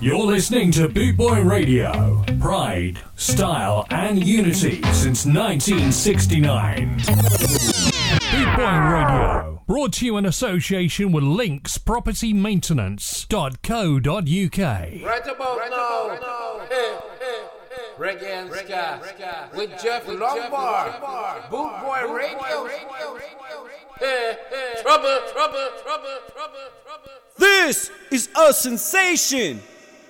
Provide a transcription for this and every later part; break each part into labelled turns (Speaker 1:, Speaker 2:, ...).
Speaker 1: You're listening to Boot Boy Radio. Pride, style, and unity since 1969. Boot Boy Radio. Brought to you in association with Links Property Maintenance.co.uk.
Speaker 2: Right about right now. Right now. Hey, hey. Reggae and Ska with, Jeff Lombard, Boot Boy Radio. Trouble, trouble, trouble, trouble, trouble.
Speaker 3: This is a sensation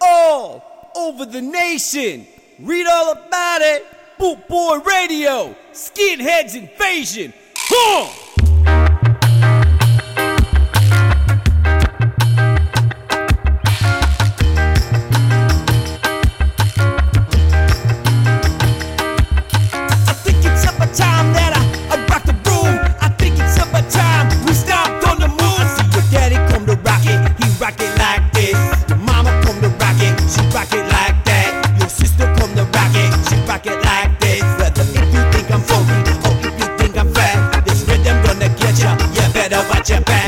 Speaker 3: all over the nation. Read all about it. Boot Boy Radio, Skinheads Invasion. Huh! rock it like that. Your sister come to rock it, she rock it like this. Brother, if you think I'm funky, or if you think I'm fat, this rhythm gonna get ya. You better watch your back.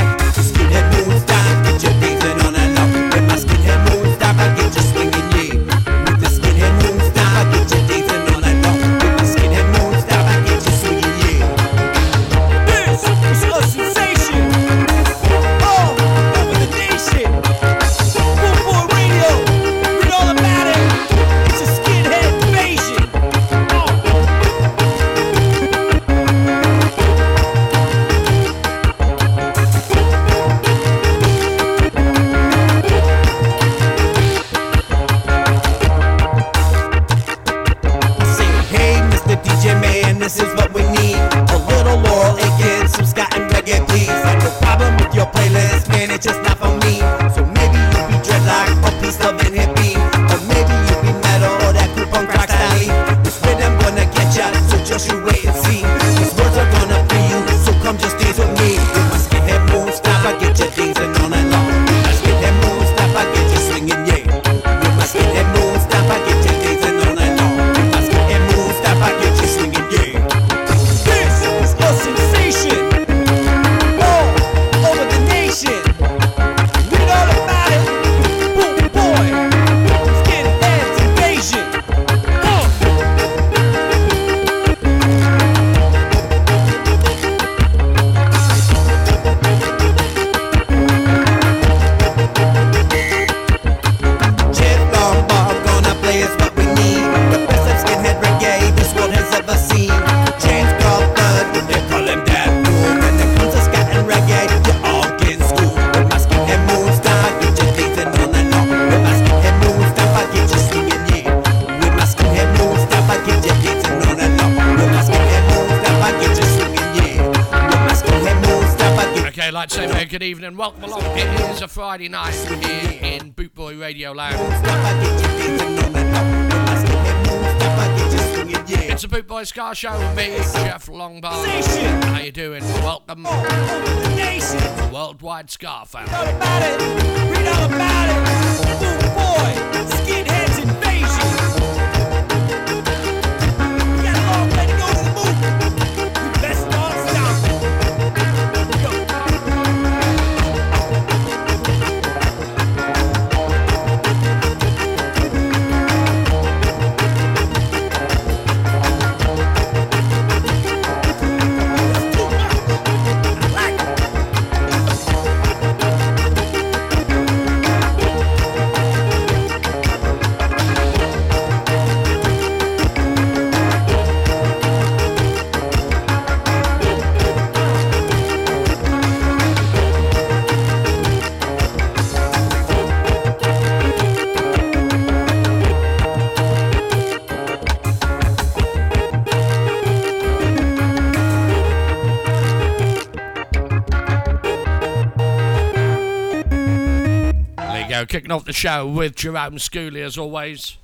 Speaker 4: kicking off the show with Jerome Schooley as always.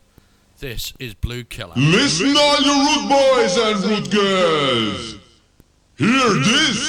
Speaker 4: This is Bluekilla.
Speaker 5: Listen, all you rude boys and rude girls. Hear this.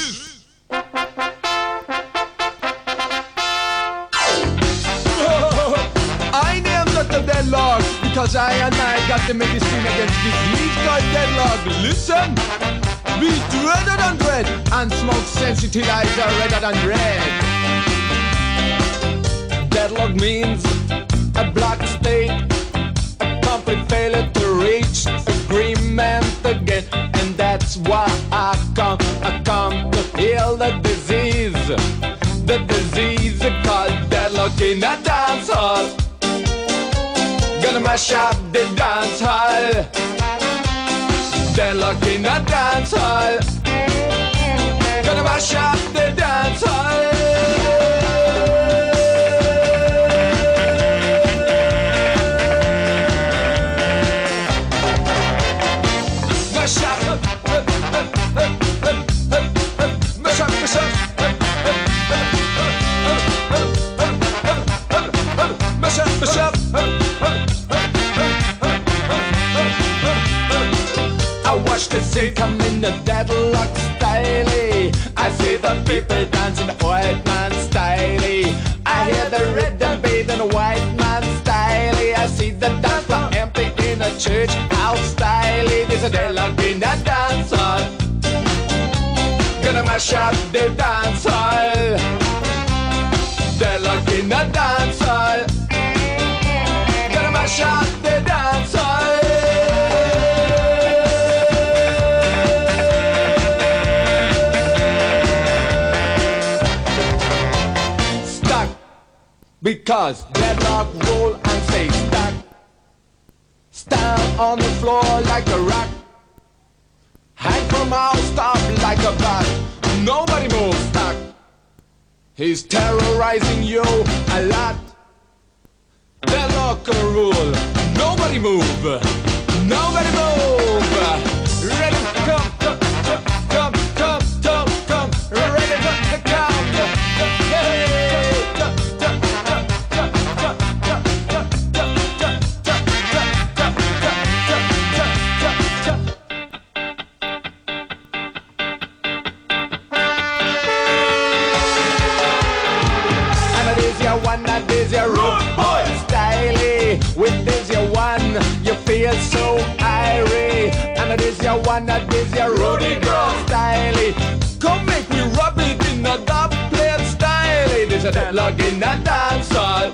Speaker 6: Come make me rub it in a dub plate style. It is a deadlock in a dance hall.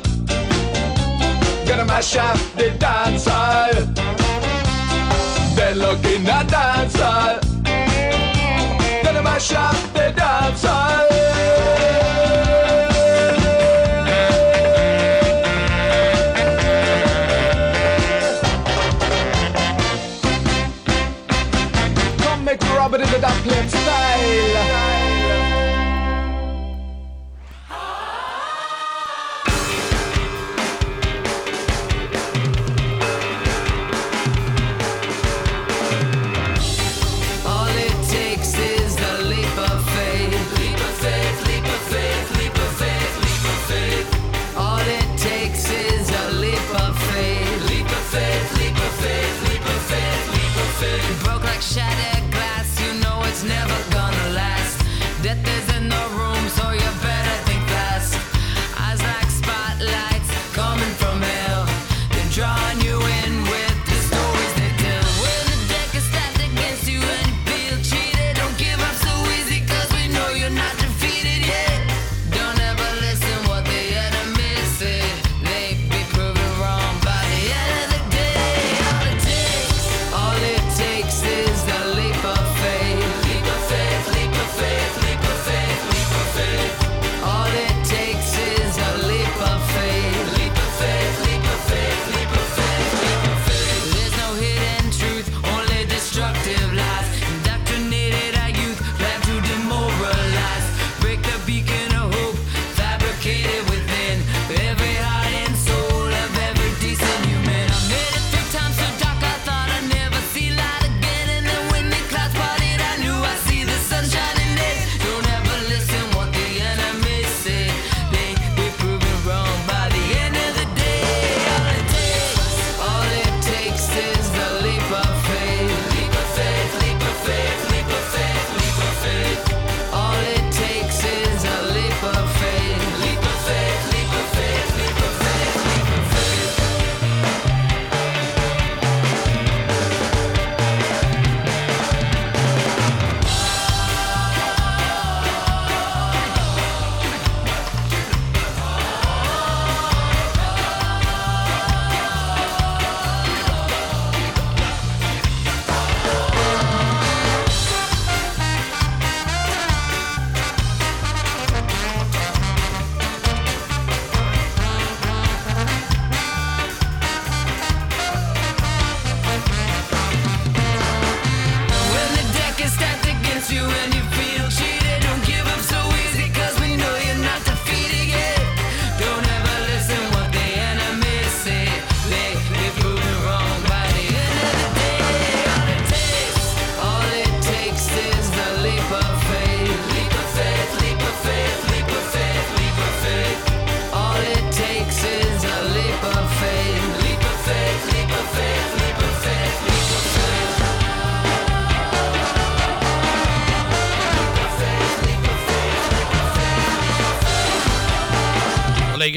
Speaker 6: Gonna mash up the dance hall. Deadlock in a dance hall. Gonna mash up the dance hall.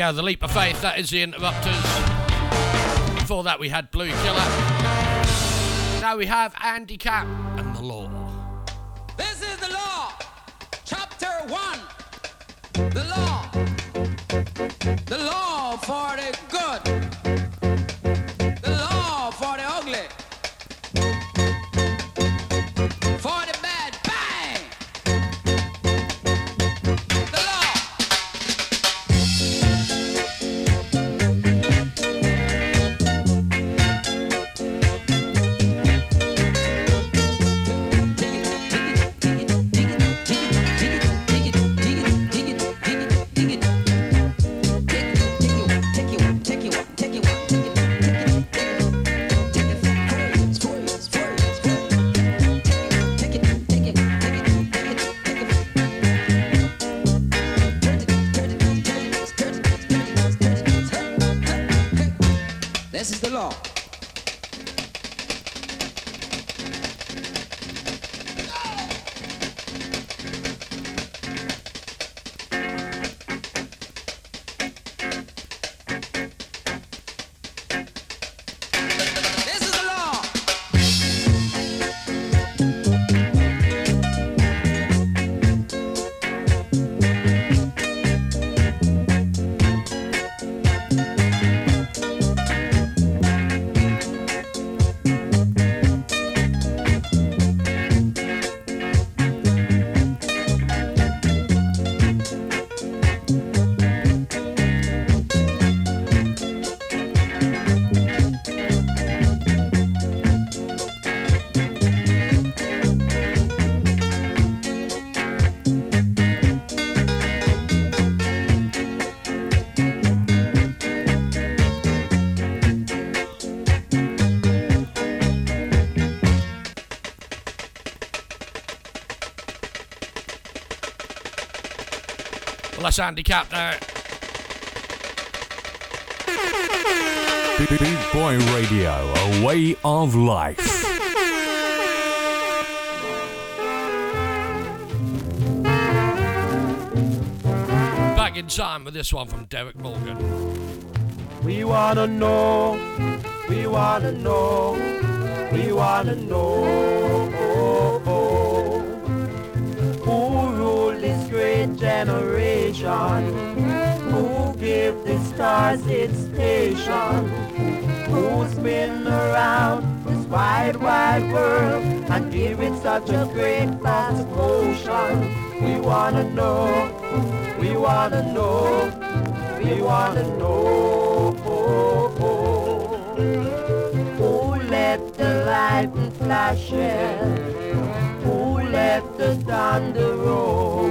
Speaker 4: Go, the leap of faith. That is the interrupters. Before that, we had Blue Killer. Now we have Andy Capp and the law.
Speaker 7: This is the law. Chapter 1. The law. The law for the good.
Speaker 4: Well, that's Andy Capp there.
Speaker 1: Boot Boy Radio, a way of life.
Speaker 4: Back in time with this one from Derrick Morgan.
Speaker 8: We wanna know, we wanna know, we wanna know stars its station, who's been around this wide, wide world and give it such a great vast ocean. We wanna know, we wanna know, we wanna know Oh, oh. who let the lightning flashes, who let the thunder roll,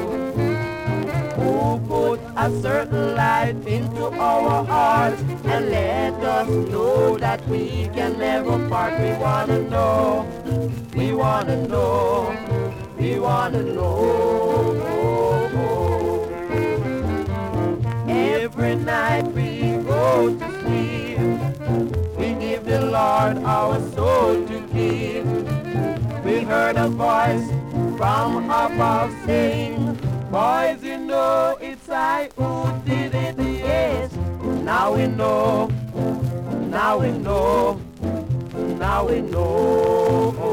Speaker 8: who put a certain light into our hearts and let us know that we can never part. We wanna know, we wanna know, we wanna know. Every night we go to sleep, we give the Lord our soul to give. We heard a voice from above saying, now we know.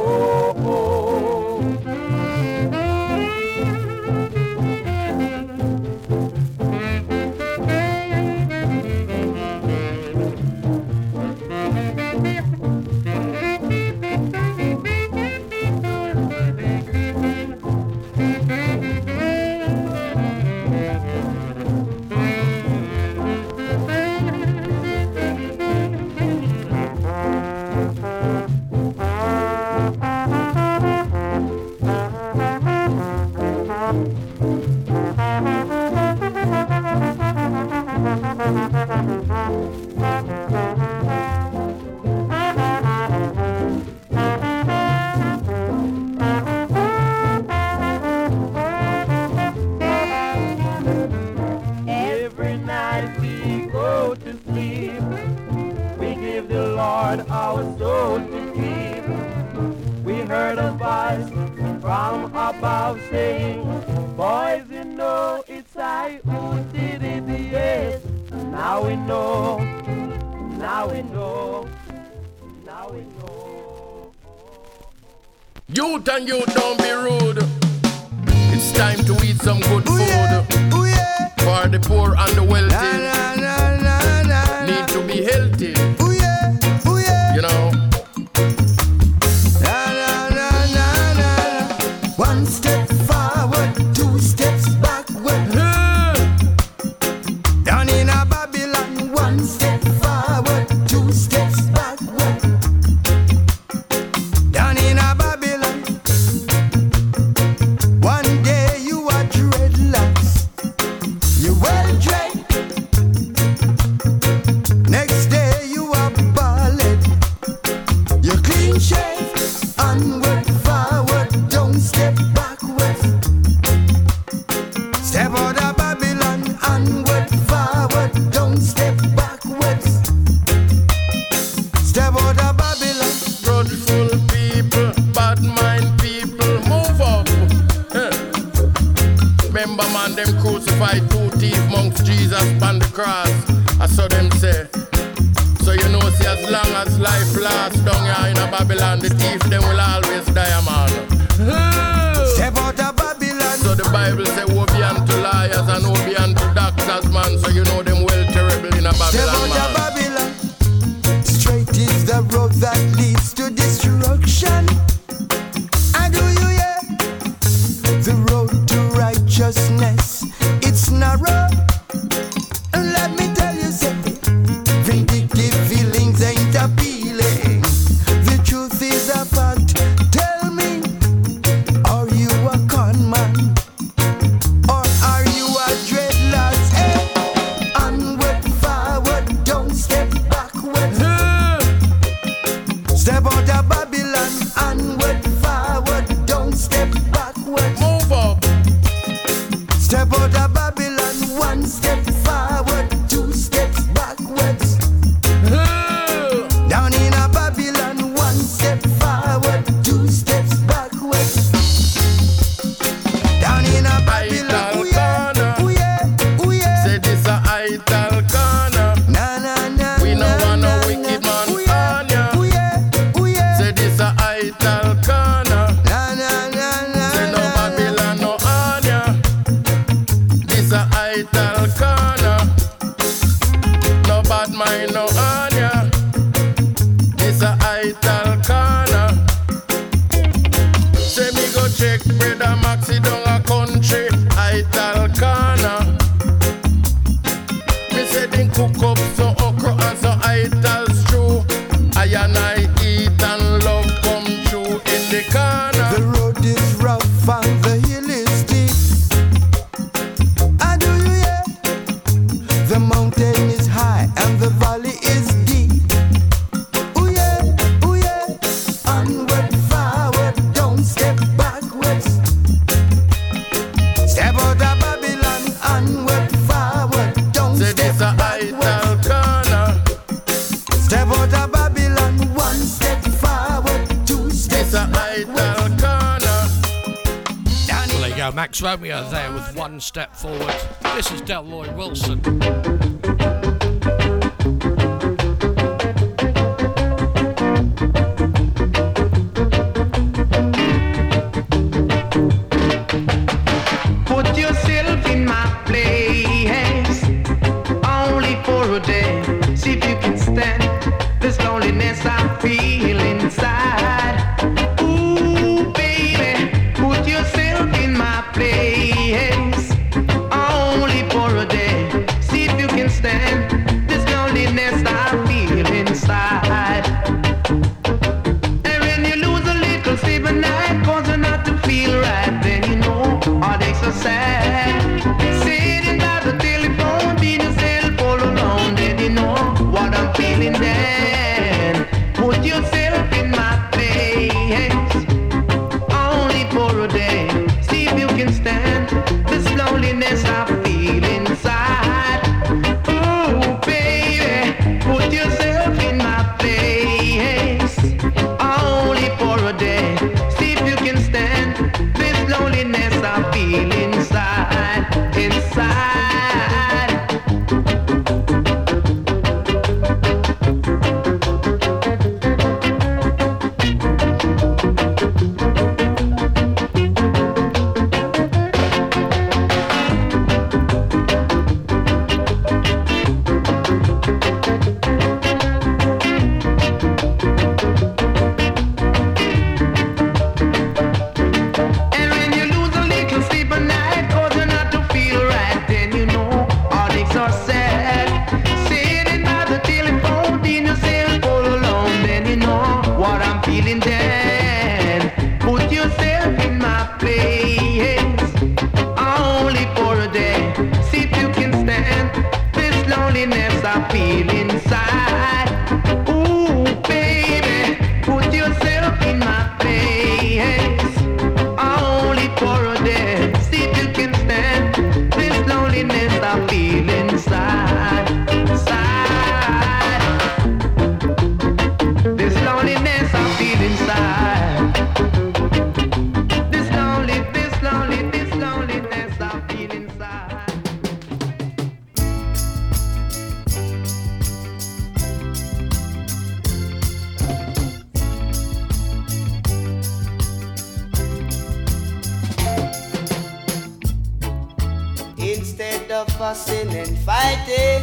Speaker 2: and
Speaker 9: fighting.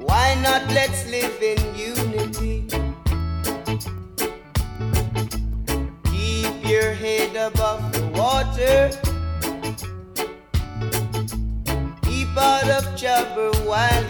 Speaker 9: Why not let's live in unity? Keep your head above the water. Keep out of trouble while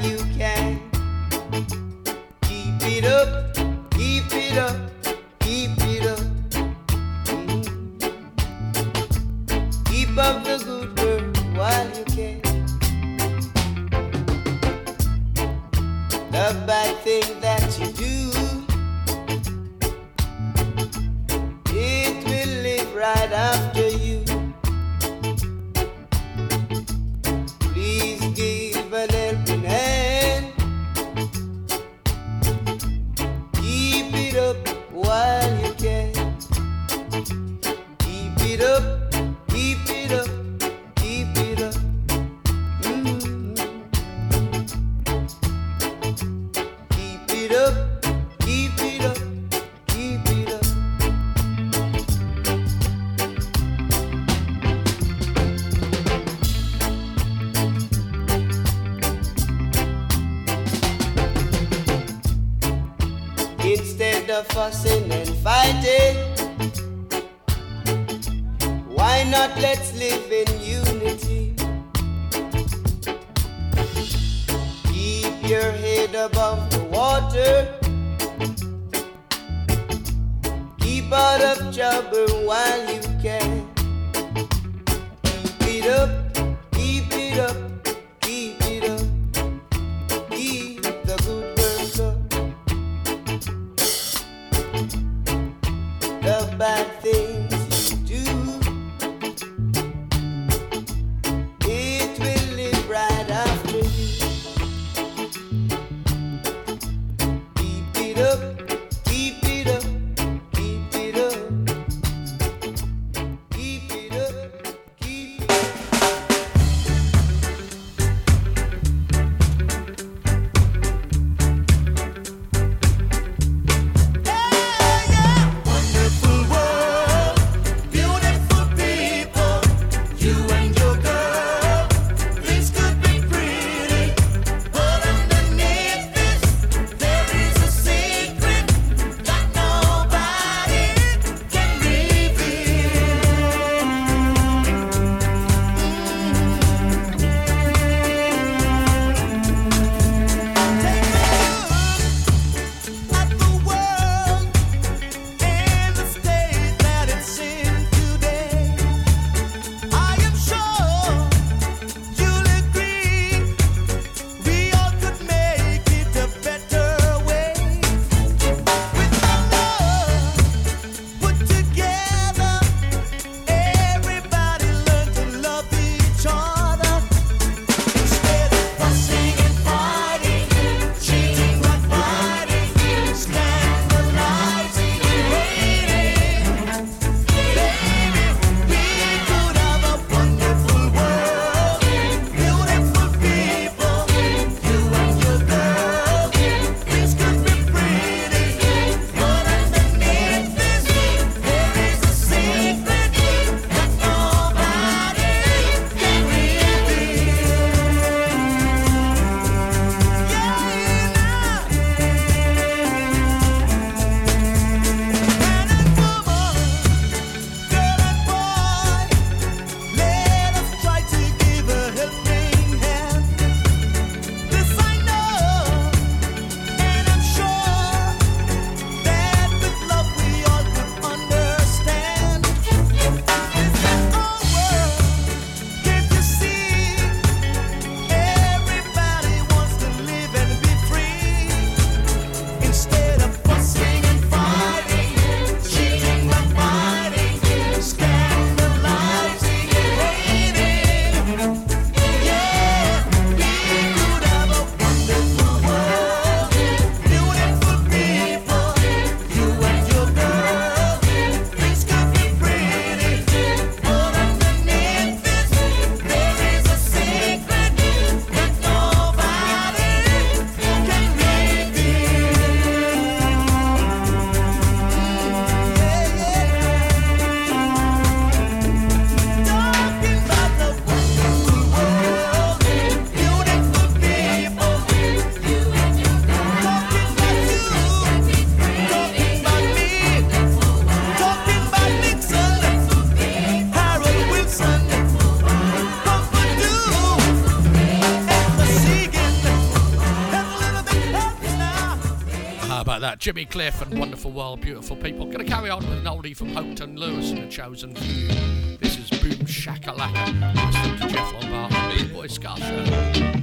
Speaker 10: Jimmy Cliff and Wonderful World, Beautiful People. Going to carry on with an oldie from Hopeton Lewis and a chosen few. This is Boom Shakalaka. Listening to Jeff Lombard, Boy
Speaker 7: Scarf.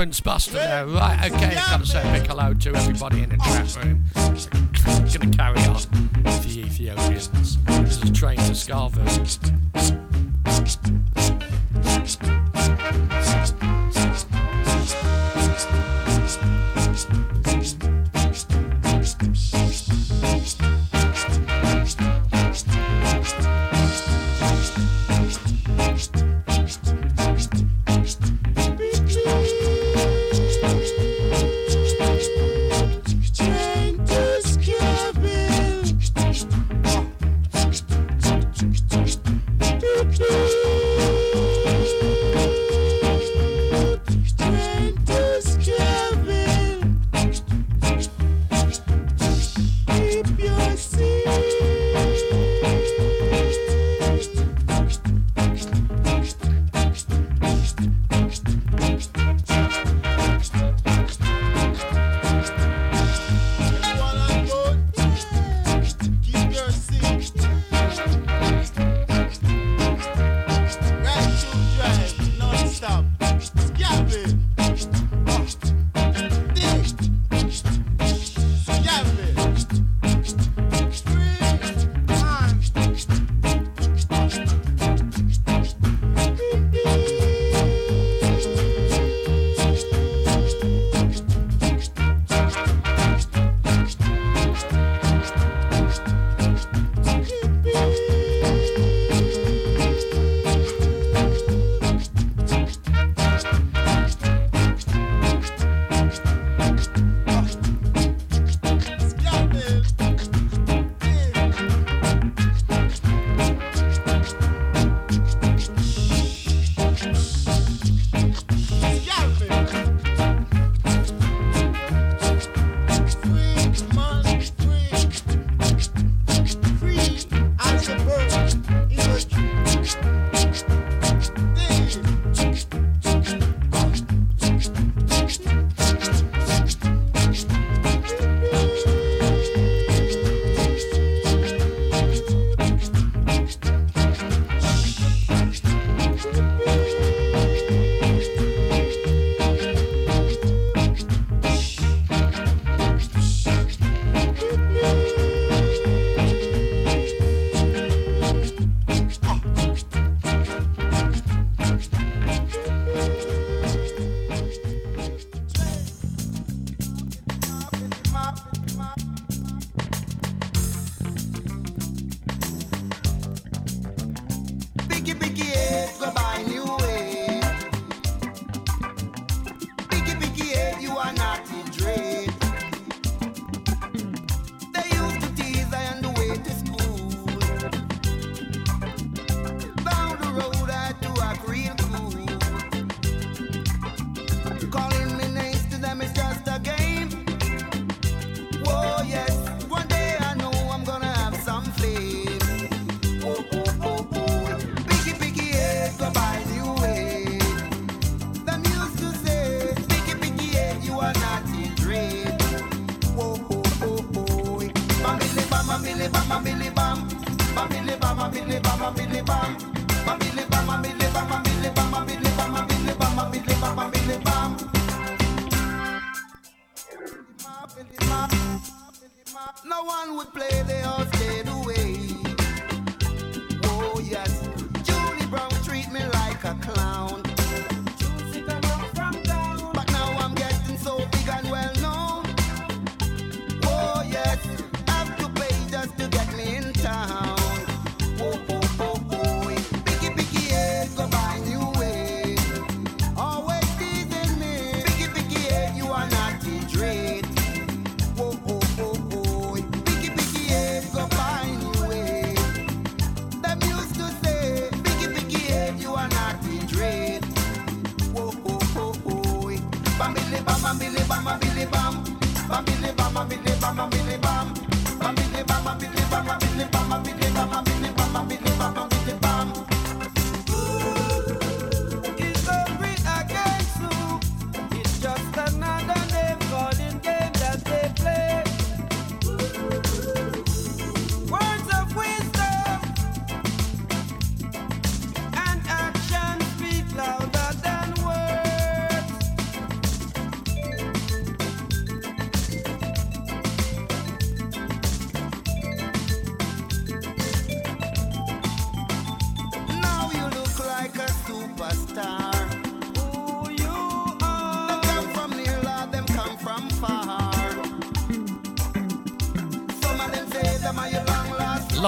Speaker 7: reference bastard. Uh, right, okay, I can't say hello to everybody in the chat room. I'm gonna carry on with the Ethiopians. This is a train to
Speaker 11: Skaville.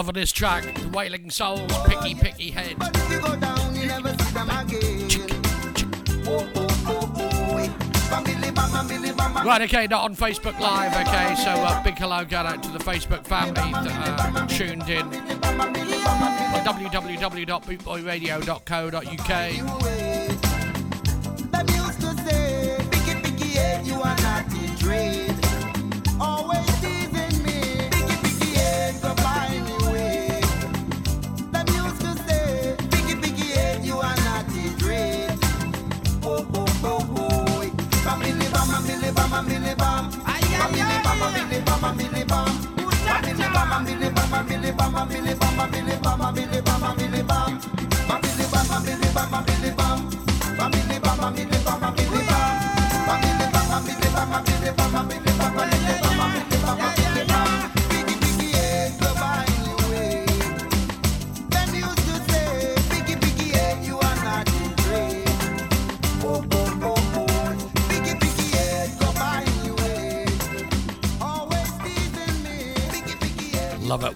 Speaker 4: cover this track, The Wailing Souls, Picky Picky Head. Right, okay, not on Facebook Live, okay, so uh, big hello going out to the Facebook family that uh, tuned in. www.bootboyradio.co.uk.
Speaker 11: bamba, billy bamba, billy bamba, billy.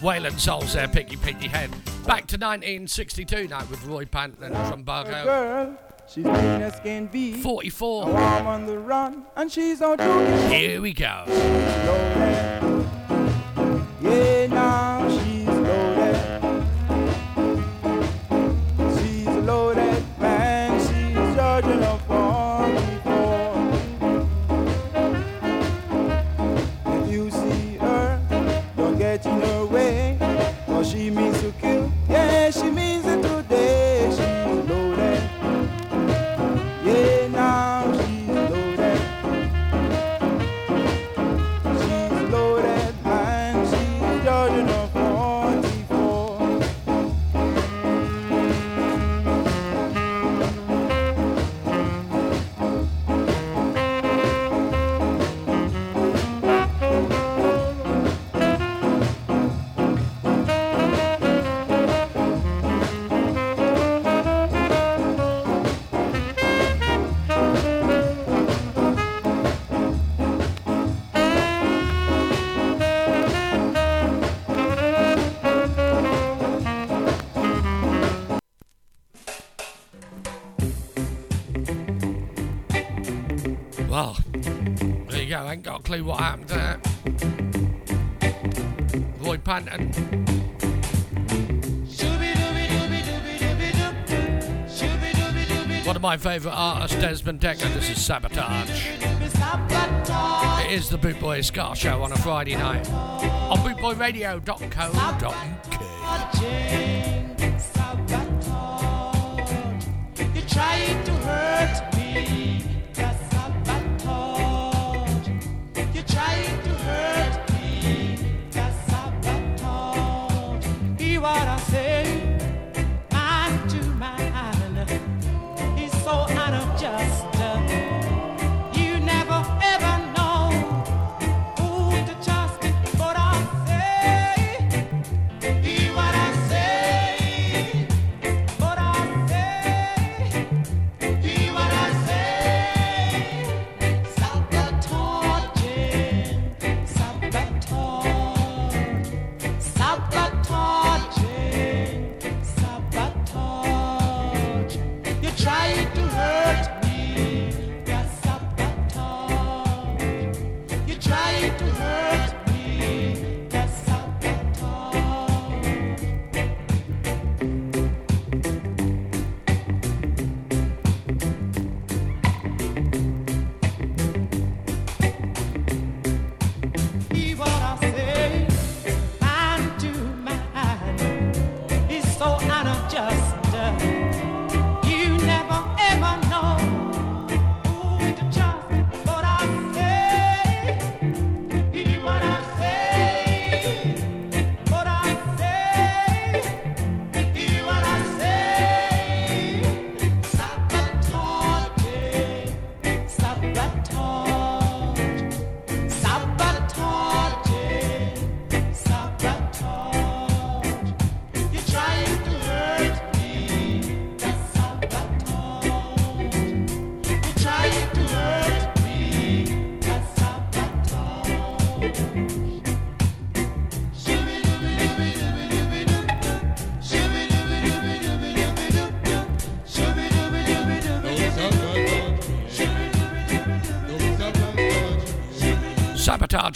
Speaker 4: Wailing Souls there, Picky Picky Head. Back to 1962 now with Roy Panton
Speaker 12: from
Speaker 4: Bargo.
Speaker 12: Girl, she's mean as can be.
Speaker 4: 44.
Speaker 12: Now I'm on the run and she's on
Speaker 4: Here we go. what happened there. Roy Panton. One of my favourite artists, Desmond Dekker. This is Sabotage. It is the Bootboy Ska Show on a Friday night on bootboyradio.co.uk.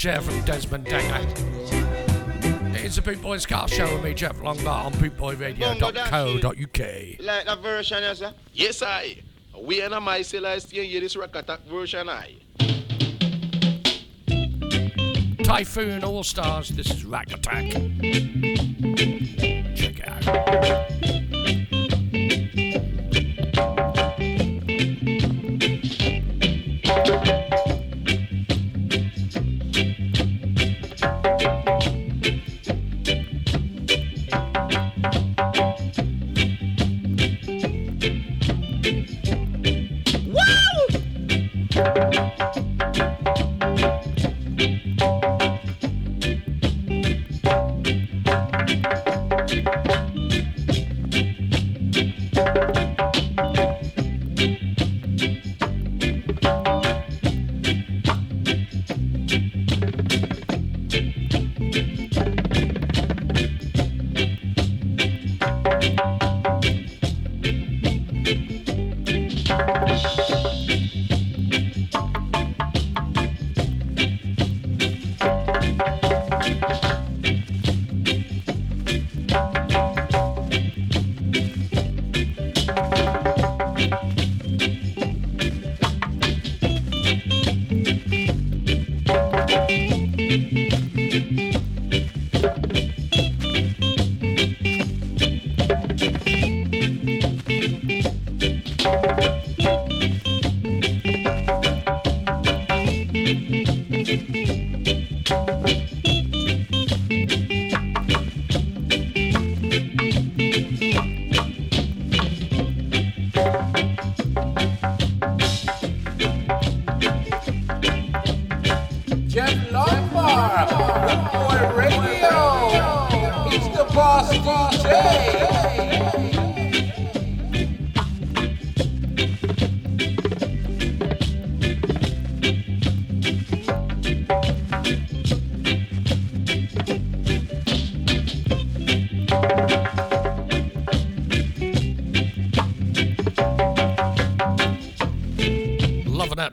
Speaker 4: chair from Desmond Dekker. It's the Boot Boy Ska Show with me, Jeff Longbar, on bootboyradio.co.uk.
Speaker 13: Like that version, yes, sir? Yes, I. We and I still hear this version, I.
Speaker 4: Typhoon All Stars, this is Rack Attack. Check it out.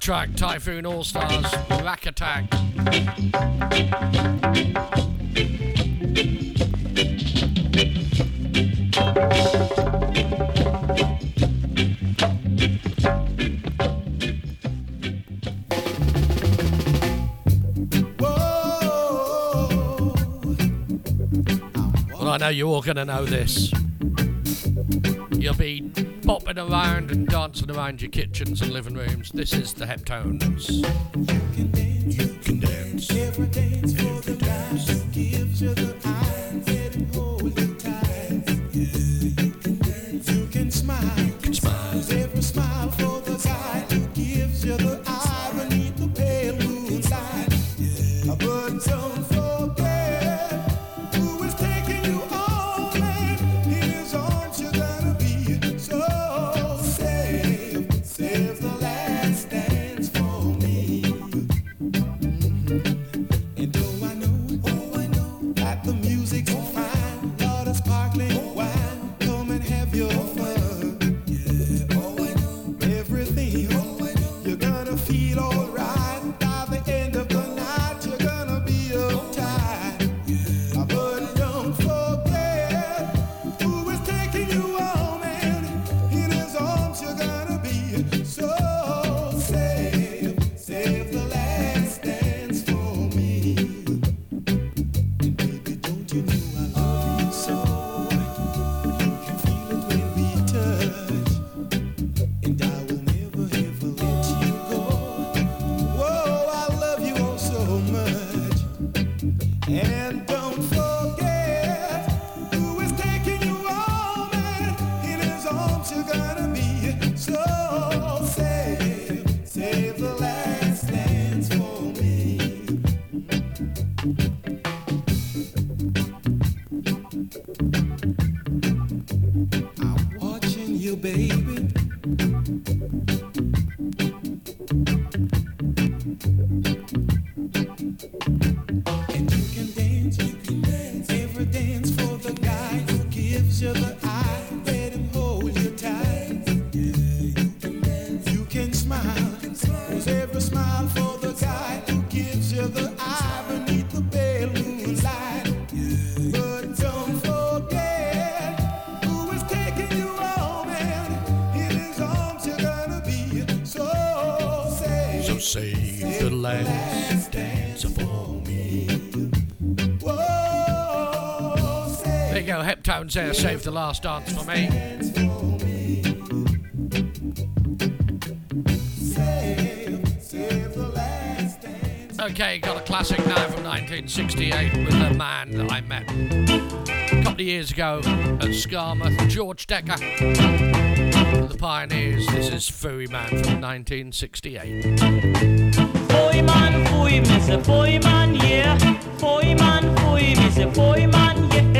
Speaker 4: track Typhoon All Stars Rack Attack. Well, I know you're all going to know this. You'll be bopping around and dancing around your kitchens and living rooms. This is the Heptones. You can dance,
Speaker 14: you can dance. Every dance for Every the dance. gives you the hold you tight. You can dance, you can smile. Evans saved the
Speaker 4: last dance for me. Okay, got a classic now from 1968 with a man that I met a couple of years ago at Skamouth, George Dekker. The Pioneers, this is Fooey Man from 1968.
Speaker 15: Boy man, boy, miss a man, yeah. Boy man, boy, miss a man, yeah.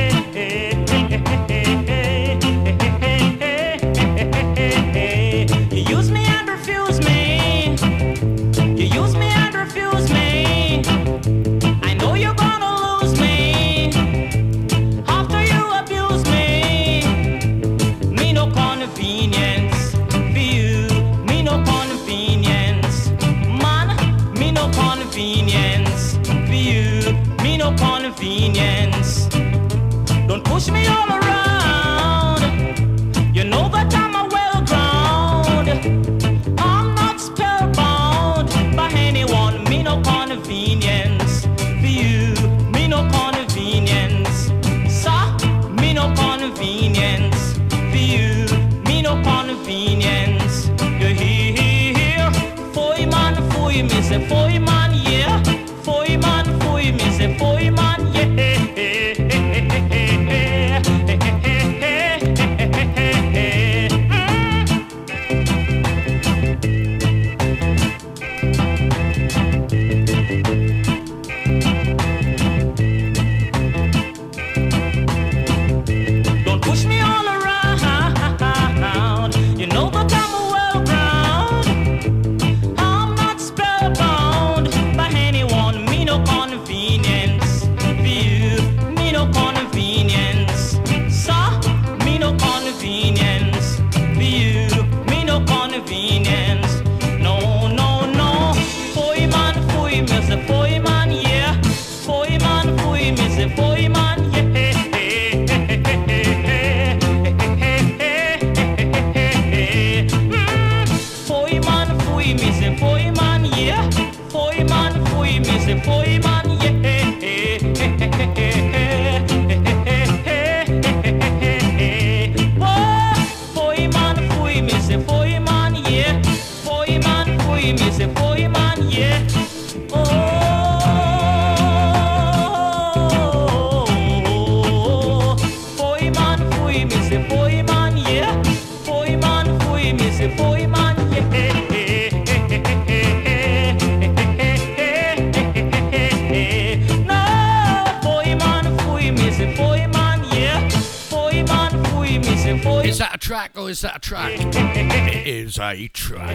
Speaker 15: I try.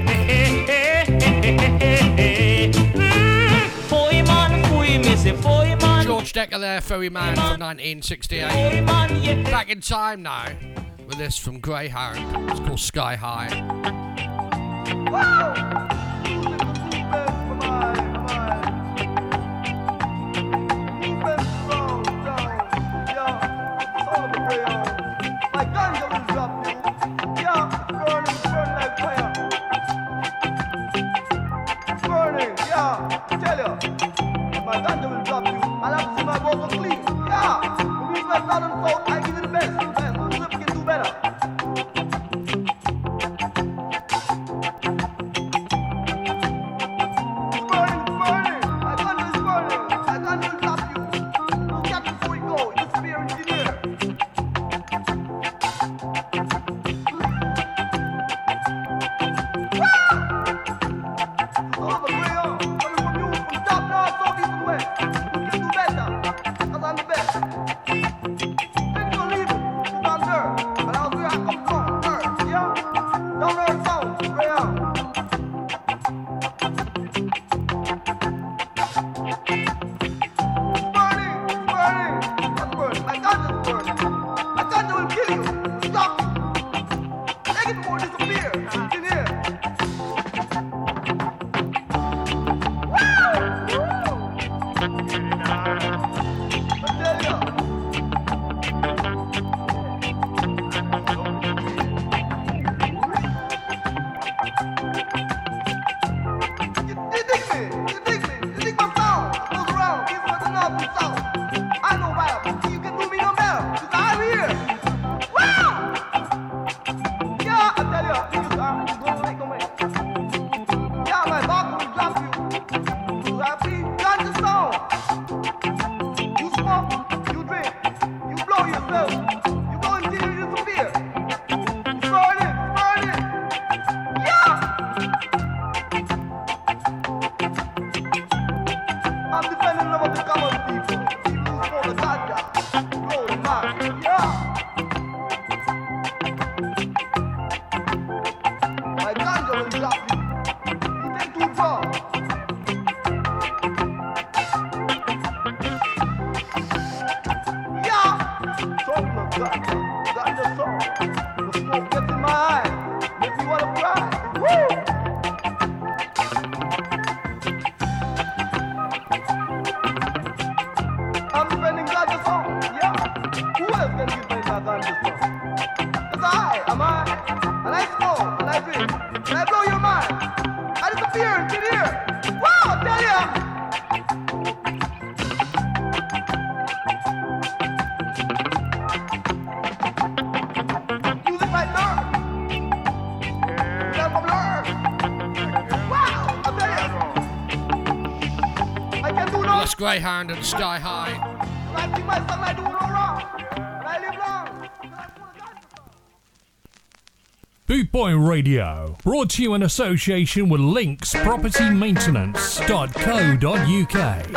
Speaker 4: George Dekker there, Ferryman from 1968. Back in time now with this from Greyhound. It's called Sky High.
Speaker 16: Greyhound and Sky High.
Speaker 1: Bootboy Radio, brought to you in association with Links Property
Speaker 16: linkspropertymaintenance.co.uk.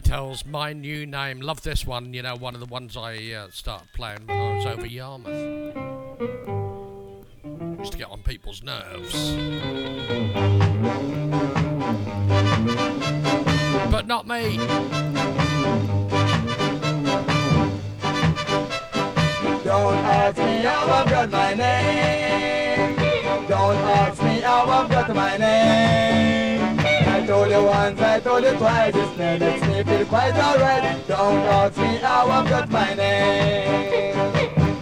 Speaker 16: Tells my new name. Love this one. You know, one of the ones I uh, started playing when I was over Yarmouth. Used to get on people's nerves. But not me.
Speaker 17: Don't ask me how I've got my name. Don't ask me how I've got my name. I told you once, I told you twice, it's not that me feel quite alright. Don't ask me how I've got my name.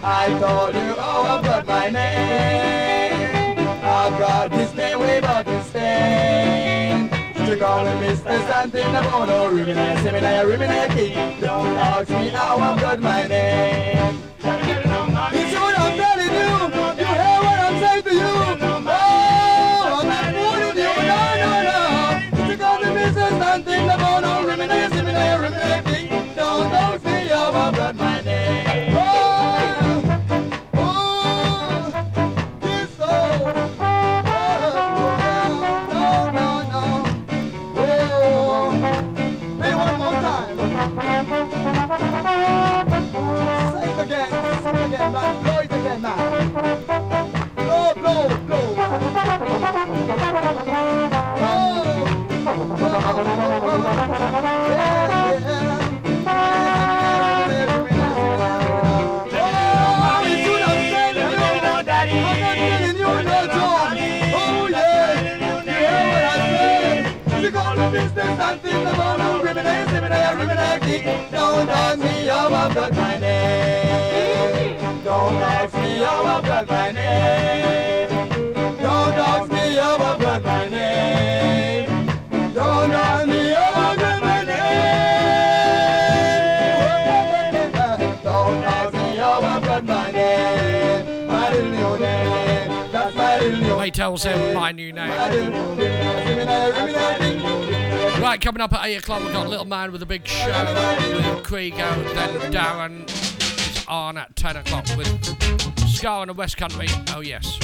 Speaker 17: I told you how I've got my name. I've got this name without this name. You call me Mr. Something about I see me now, ribbon, I. Don't ask me how I've got my name. Don't ask me how I've got my name. Don't ask me how I've got my name. Don't ask me how I've got got my name.
Speaker 18: They tells him my new name. Right, coming up at 8 o'clock, we've got Little Man with a Big Show with Kriego, then Darren is on at 10 o'clock with Ska on the West Country. Oh, yes.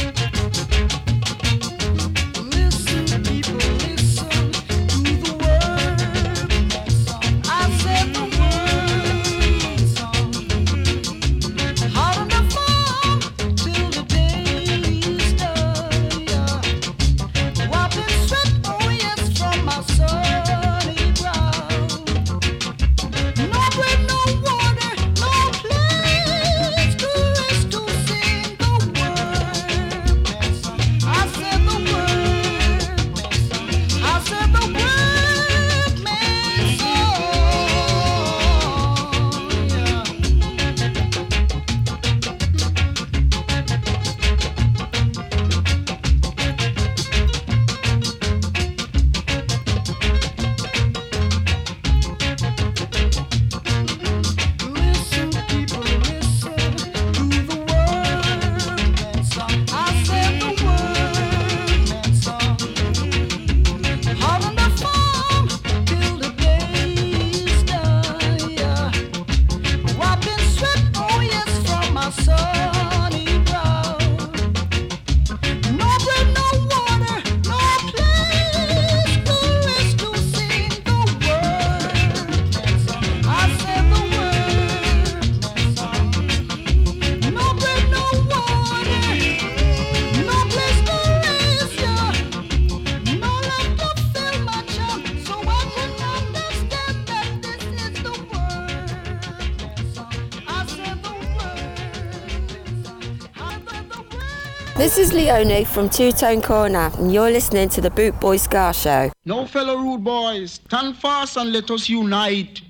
Speaker 19: This is
Speaker 20: Leonie from Two Tone Corner, and you're listening to the Boot Boy Ska Show.
Speaker 21: Now, fellow rude boys, stand fast and let us unite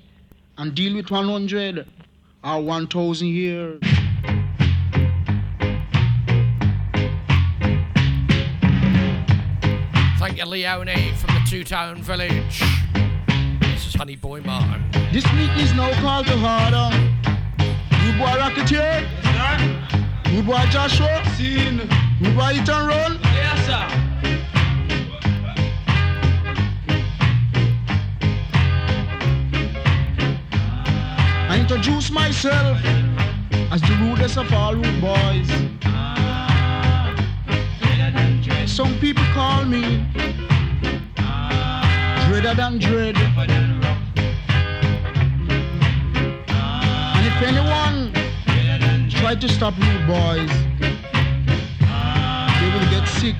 Speaker 21: and deal with 100 or 1,000 years.
Speaker 18: Thank you, Leonie from the Two Tone Village. This is Honey Boy Martin.
Speaker 21: This week is now called to harder. You boy Rocketeer. you boy Joshua. Scene. Rude boy Hit and Run. Yes, sir. I introduce myself as the rudest of all rude boys. Some people call me Dreader than Dread. And if anyone try to stop rude boys, they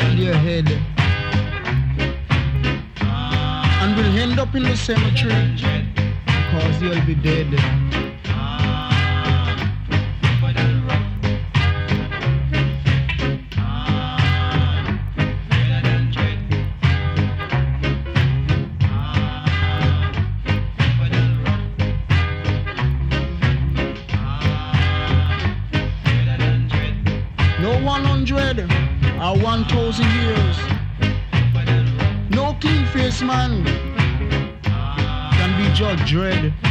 Speaker 21: in their head and will end up in the cemetery because they'll be dead. 1,000 years. No clean face man can be Judge Dread.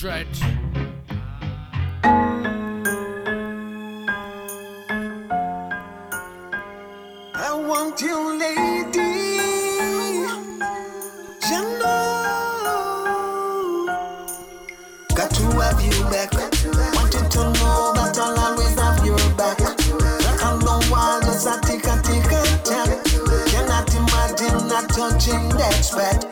Speaker 21: dread.
Speaker 22: I want you, lady. Know, got to have you back. Want you to know that I'll always have your back. Cannot imagine not touching that sweat.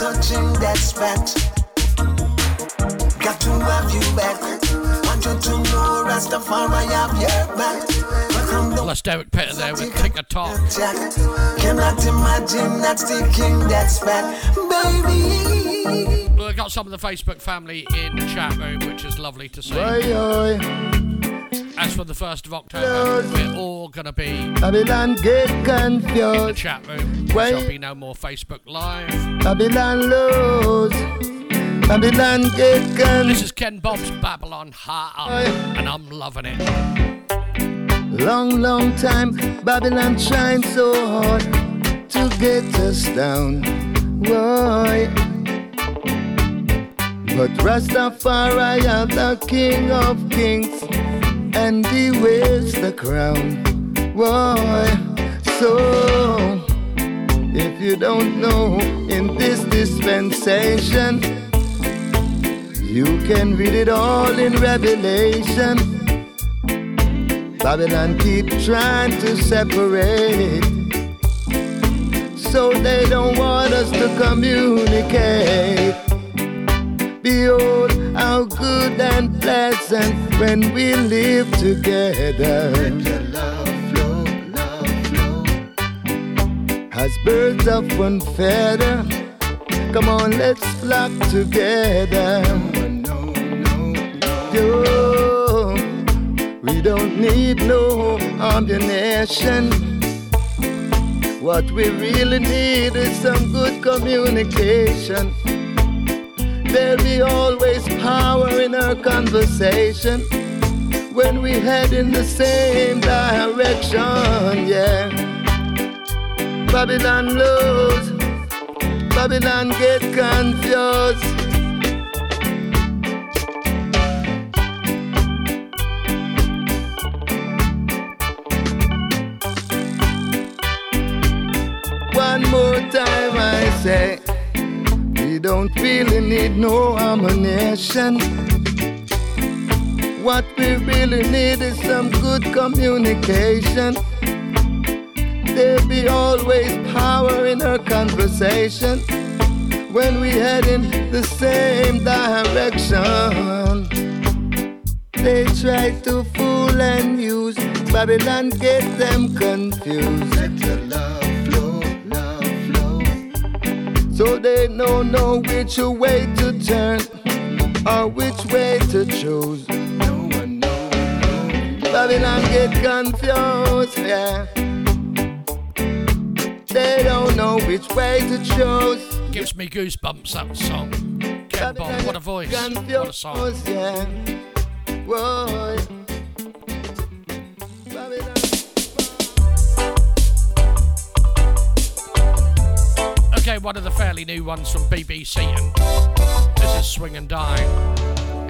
Speaker 22: touching that spot. Rastafari have your back.
Speaker 4: Derek there with Kick a
Speaker 22: Talk. Cannot imagine that's the king that's baby.
Speaker 4: Well, got some of the Facebook family in the chat room, which is lovely to see.
Speaker 11: Oi, oi.
Speaker 4: As for the 1st of October, Lord. we're all going to be
Speaker 11: Babylon get
Speaker 4: in the chat room. There shall be no more Facebook Live.
Speaker 11: Babylon lose. Babylon Gagan.
Speaker 4: This is Ken Bob's Babylon Heart and I'm loving it.
Speaker 11: Long, long time, Babylon trying so hard to get us down. Why? But Rastafari are the king of kings and he wears the crown. Why? So, if you don't know, in this dispensation, you can read it all in Revelation. Babylon keep trying to separate. So they don't want us to communicate. Behold, how good and pleasant when we live together. Love flow, love flow. As birds of one feather, come on, let's flock together. We don't need no ammunition. What we really need is some good communication. There'll be always power in our conversation when we head in the same direction, yeah. Babylon lose, Babylon get confused. Don't really need no ammunition. What we really need is some good communication. There'll be always power in our conversation when we head in the same direction. They try to fool and use Babylon, get them confused. So they don't know which way to turn or which way to choose. No one knows. Babylon get confused, yeah. They don't know which way to choose.
Speaker 4: Gives me goosebumps, that song. Ken Bond, what a voice. What a song.
Speaker 11: Yeah. Whoa.
Speaker 4: One of the fairly new ones from BBC, and this is Swing and Dine.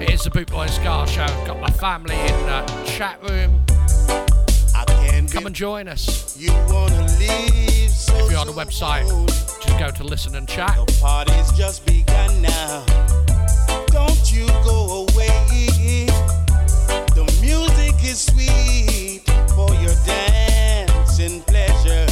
Speaker 4: It is the Bootboy Ska Show. Got my family in the chat room. Come and join us.
Speaker 10: You wanna leave so
Speaker 4: If you're on the website, just go to listen and chat.
Speaker 10: The party's just begun now. Don't you go away. The music is sweet for your dancing pleasure.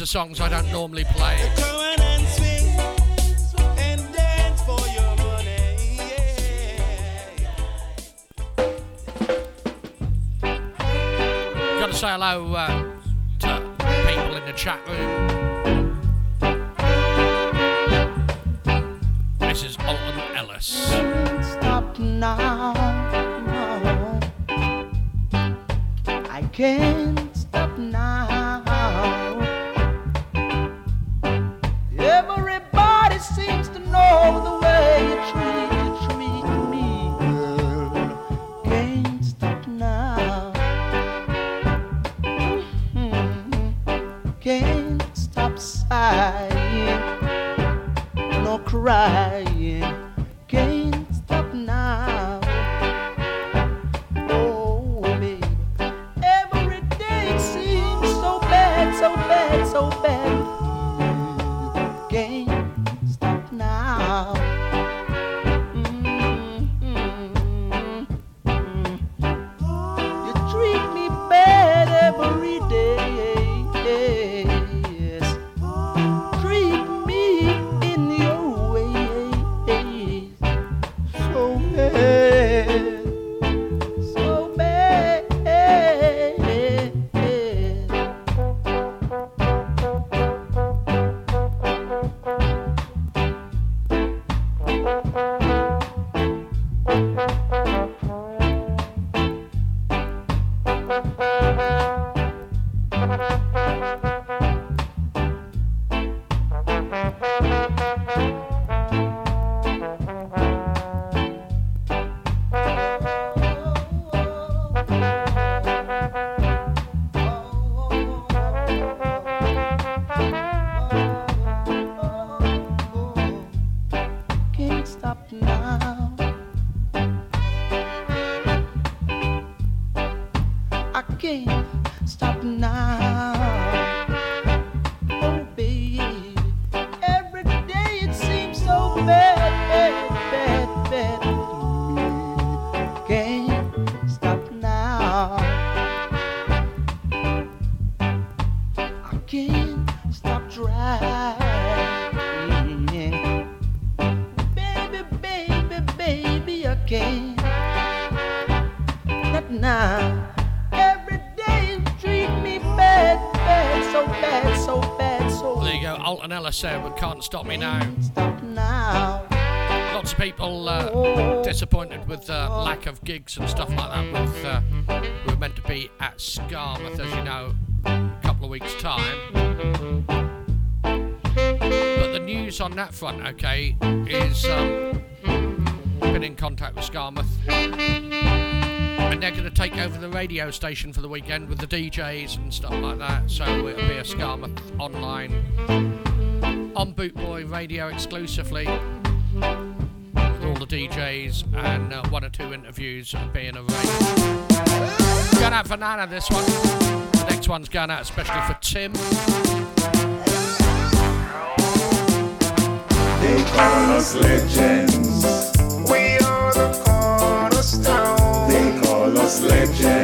Speaker 1: Of
Speaker 23: songs I don't normally Alton Ellis but can't stop me now.
Speaker 4: now.
Speaker 23: Lots of people uh, disappointed with uh, lack of gigs and stuff like that. With uh, we were meant to be at Skamouth, as you know, a couple of weeks' time. But the news on that front, okay, is um, been in contact with Skamouth. And they're going to take over the radio station for the weekend with the DJs and stuff like that. So it'll be a Skamouth online on Bootboy Radio exclusively with all the DJs and uh, one or two interviews being arranged. Going out for Nana this one. The next one's going out especially for Tim.
Speaker 24: They call us legends.
Speaker 25: We are the cornerstone.
Speaker 24: They call us legends.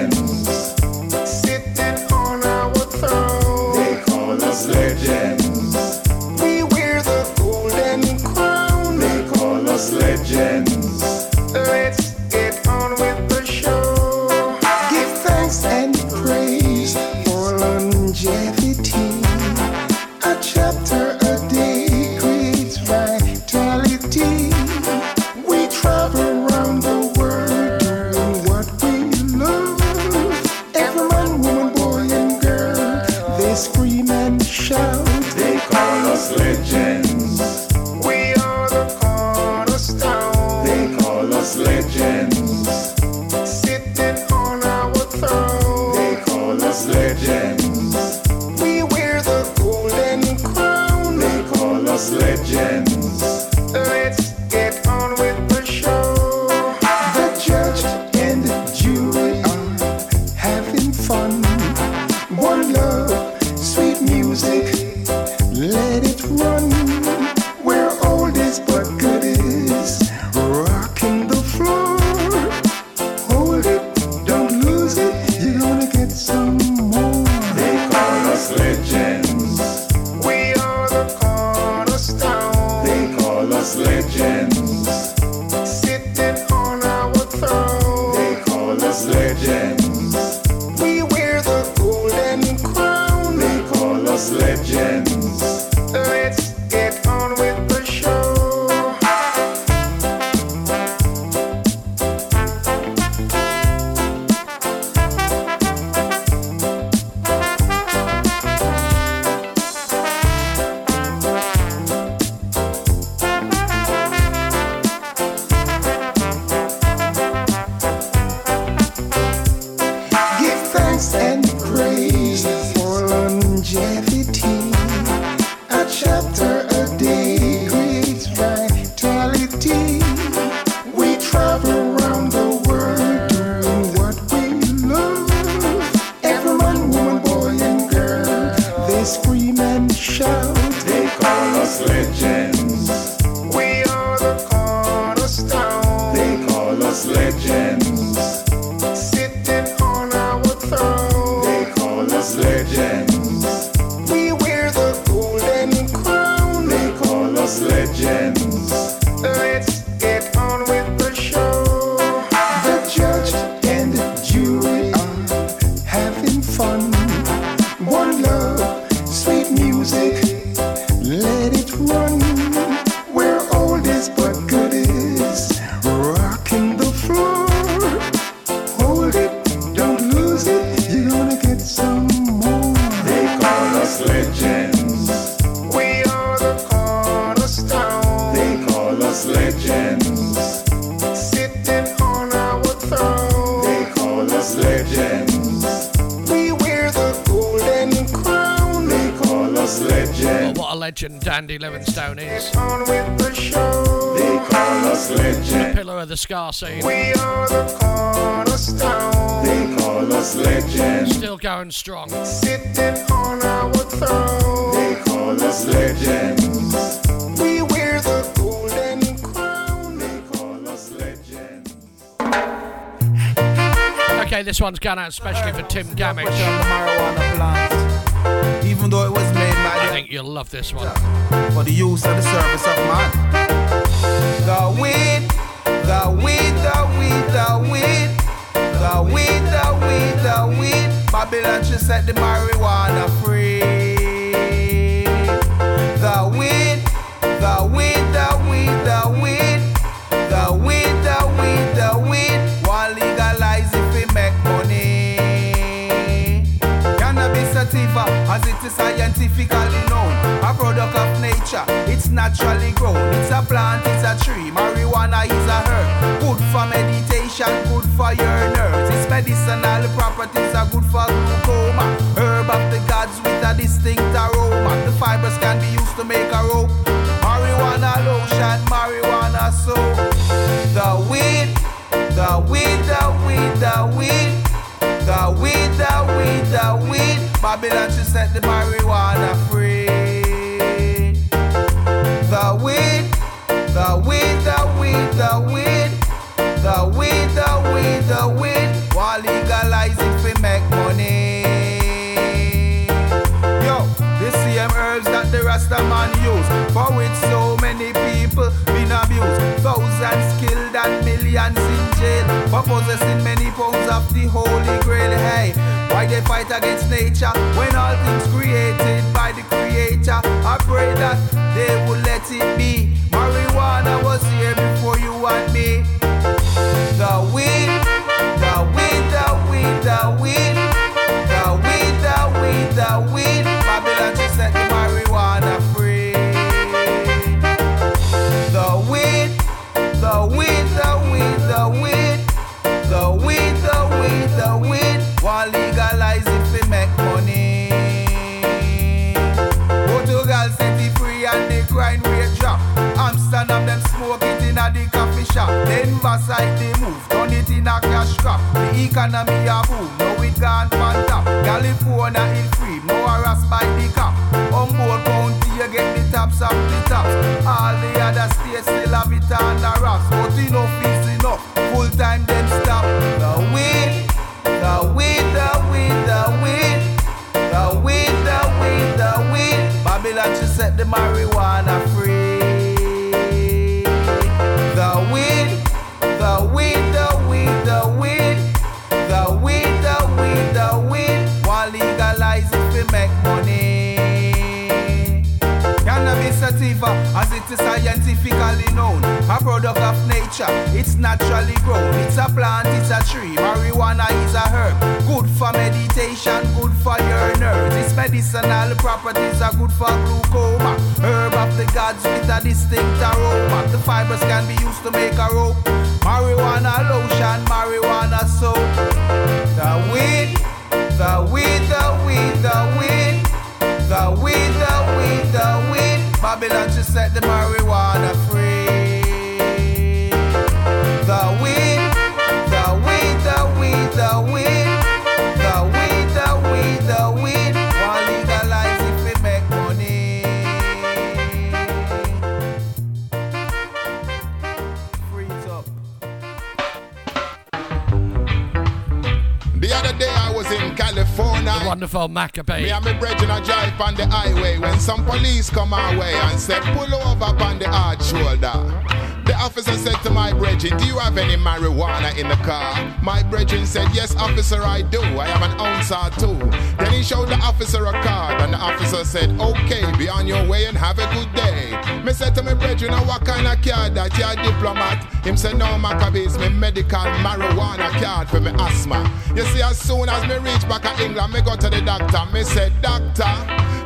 Speaker 4: Pillar of the Ska scene.
Speaker 26: We are the cornerstone.
Speaker 24: They call us legends.
Speaker 4: Still going strong.
Speaker 26: Sitting on our throne.
Speaker 24: They call us legends.
Speaker 26: We wear the golden crown.
Speaker 24: They call us legends.
Speaker 4: Okay, this one's gone out especially for Tim Gamage.
Speaker 27: on the marijuana plant. Even though it was made by
Speaker 4: I
Speaker 27: the,
Speaker 4: think you'll love this one.
Speaker 27: for the use of the service of man. The weed, the weed, the weed, the weed, the weed, the weed, the weed. Babylon should set the marijuana free. The weed, the weed, the weed, the weed, the weed, the weed, the weed. Want legalize if we make money. Cannabis sativa, as it is scientifically known, a product of nature. It's naturally grown. It's a plant, it's a tree. Marijuana is a herb. Good for meditation, good for your nerves. Its medicinal properties are good for glaucoma. Herb of the gods with a distinct aroma. The fibers can be used to make a rope. Marijuana lotion, marijuana soap. The weed, the weed, the weed, the weed. The weed, the weed, the weed. Babylon should set the marijuana free. The weed. Want legalize it we make money. Yo, the same herbs that the Rasta man use, for which so many people been abused. Thousands killed and millions in jail for possessing many pounds of the holy grail. Hey, why they fight against nature when all things created by the creator? I pray that they will let it be. Marijuana was here before you and me. The weed, the weed, the the coffee shop. Then Versailles they move, turn it in a cash crop. The economy a boom, now it gone on top. California is free, no harass by the cop. Humboldt County you get the tops of the tops. All the other states still have it on the rocks. But enough is enough, full time them stop. The wind, the weed, the weed, the weed. The weed, the weed, the weed. Babylon should set the marijuana of nature, it's naturally grown. It's a plant, it's a tree. Marijuana is a herb. Good for meditation, good for your nerves. Its medicinal properties are good for glaucoma. Herb of the gods with a distinct aroma. The fibers can be used to make a rope. Marijuana lotion, marijuana soap. The weed, the weed, the weed, the weed. The weed, the weed, the weed. Babylon should set the marijuana
Speaker 4: wonderful Macka B.
Speaker 28: Me and my brethren a drive on the highway when some police come our way and said, pull over on the hard shoulder. The officer said to my brethren, do you have any marijuana in the car? My brethren said, yes, officer, I do. I have an ounce or two. Then he showed the officer a card and the officer said, okay, be on your way and have a good day. Me said to my brethren, "Now what kind of card that? You a diplomat? Him said, no, Macka B, it's me medical marijuana card for me asthma. You see, as soon as me reach back at England, me go to the doctor. Me said, doctor,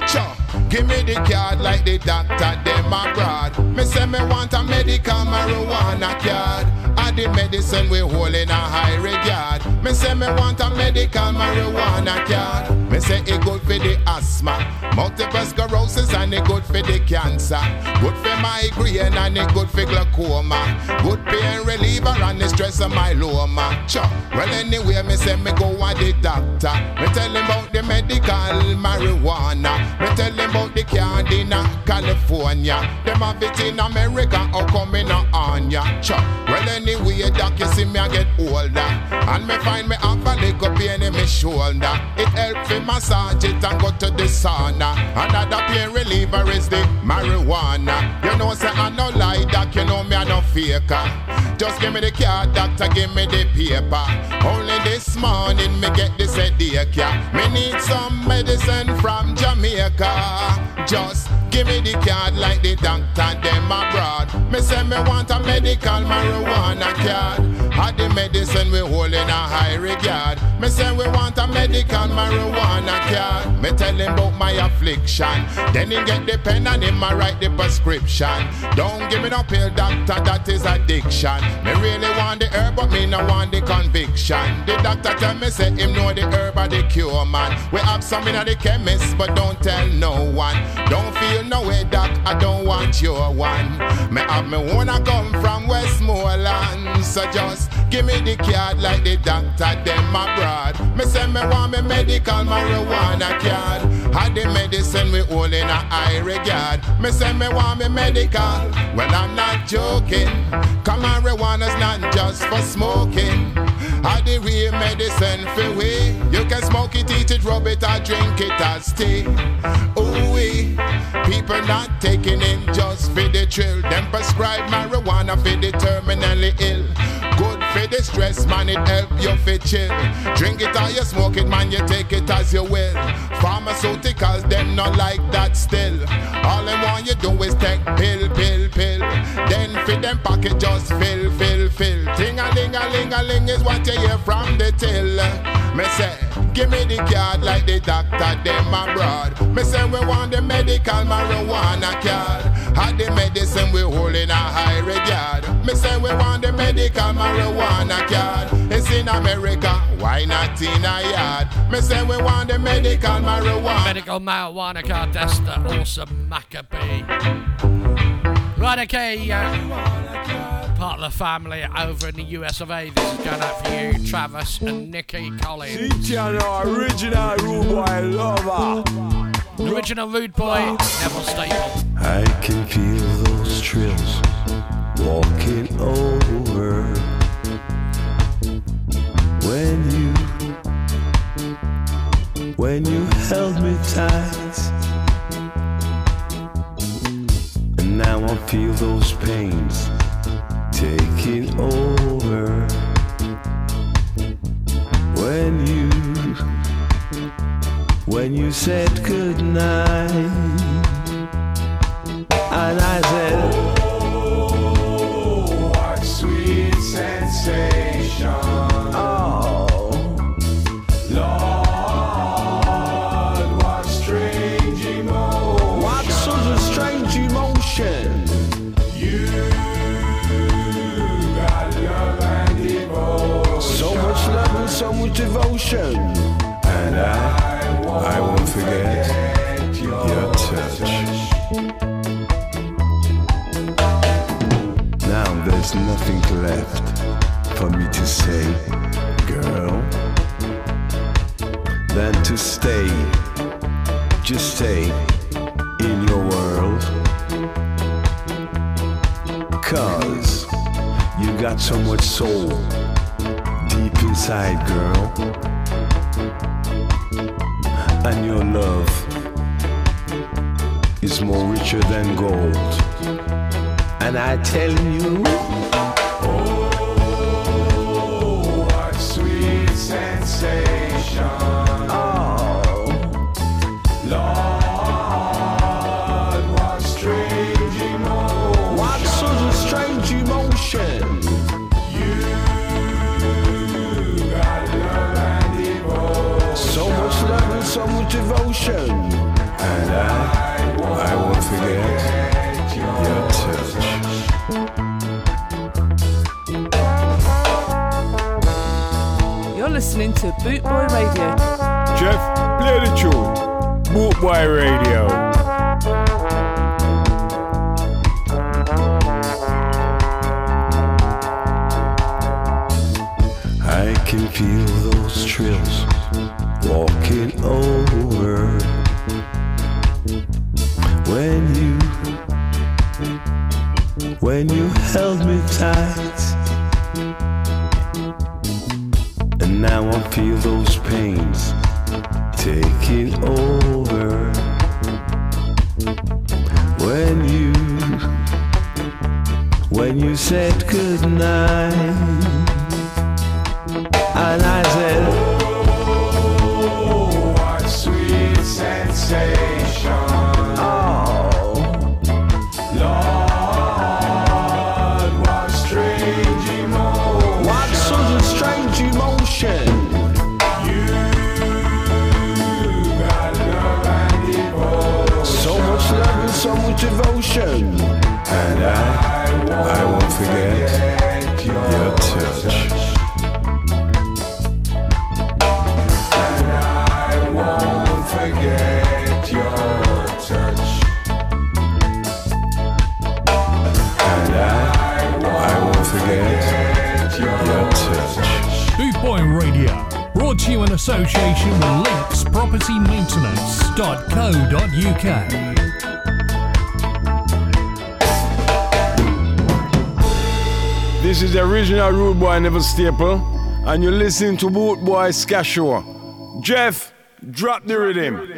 Speaker 28: Cha, give me the card like the doctor, them abroad. Me say me want a medical marijuana card. I the medicine we hold in a high regard. Me say me want a medical marijuana card. Me say it good for the asthma, multiple sclerosis and it good for the cancer. Good for migraine and it good for glaucoma. Good pain reliever and the stress of my loma. Cha, well anyway me say me go at the doctor. Me tell him about the medical marijuana. Me tell him about the card in California. Them have it in America or coming on ya. Cha. Well anyway, doc, you see me I get older. And me find me have a little pain in my shoulder. It help me massage it and go to the sauna. Another pain reliever is the marijuana. You know say I no lie, doc, you know me I no faker. Just give me the card, doctor, give me the paper. Only this morning me get this headache, yeah. Me need some medicine from Jamaica. Just give me the card like the doctor, them abroad. Me say me want a medical marijuana card. Had the medicine we hold in a high regard. Me say we want a medical marijuana card. Me tell him about my affliction. Then he get the pen and him write the prescription. Don't give me no pill, doctor, that is addiction. Me really want the herb, but me no want the conviction. The doctor tell me say him know the herb or the cure, man. We have some in the chemist, but don't tell no one. Don't feel no way, doc, I don't want your one. Me have me wanna come from Westmoreland, so just give me the card like the doctor them abroad. Me say me want me medical marijuana card. Had the medicine we hold in a high regard. Me say me want me medical. Well, I'm not joking. Come marijuana's not just for smoking. Had the real medicine for we. You can smoke it, eat it, rub it, or drink it as tea. Ooh wee. People not taking it just for the thrill. Them prescribe marijuana for the terminally ill. The stress, man, it help you fi chill. Drink it or you smoke it, man, you take it as you will. Pharmaceuticals, them not like that still. All them want you do is take pill, pill, pill. Then fit them pocket just fill, fill, fill. Ting a ling a ling a ling is what you hear from the till. Me say, give me the card like the doctor them abroad. Me say we want the medical marijuana card. Had the medicine we hold in a high regard. Me say we want the medical marijuana card. It's in America, why not in a yard? Me say we want the medical marijuana.
Speaker 4: Medical marijuana card, that's the awesome Macka B. Right, okay, uh, part of the family over in the US of A. This is going out for you, Travis and Nikki Collins.
Speaker 21: Cinciano, original rude boy lover.
Speaker 4: Original rude boy, Neville Staple.
Speaker 29: I can feel those trills walking over when you when you held me tight and now I feel those pains taking over when you when you said goodnight And I said,
Speaker 6: Oh, what sweet sensation. Devotion.
Speaker 29: And I, I won't forget your touch. Now there's nothing left for me to say, girl, than to stay, just stay in your world. Cause you got so much soul inside, girl. And your love is more richer than gold. And I tell you,
Speaker 6: And
Speaker 29: I, I won't forget your touch.
Speaker 23: You're listening to Boot Boy Radio.
Speaker 7: Jeff, play the tune. Boot Boy Radio.
Speaker 29: I can feel those trills walking over when you when you held me tight
Speaker 7: Staple, and you're listening to Boot Boy Ska Show. Jeff, drop the rhythm.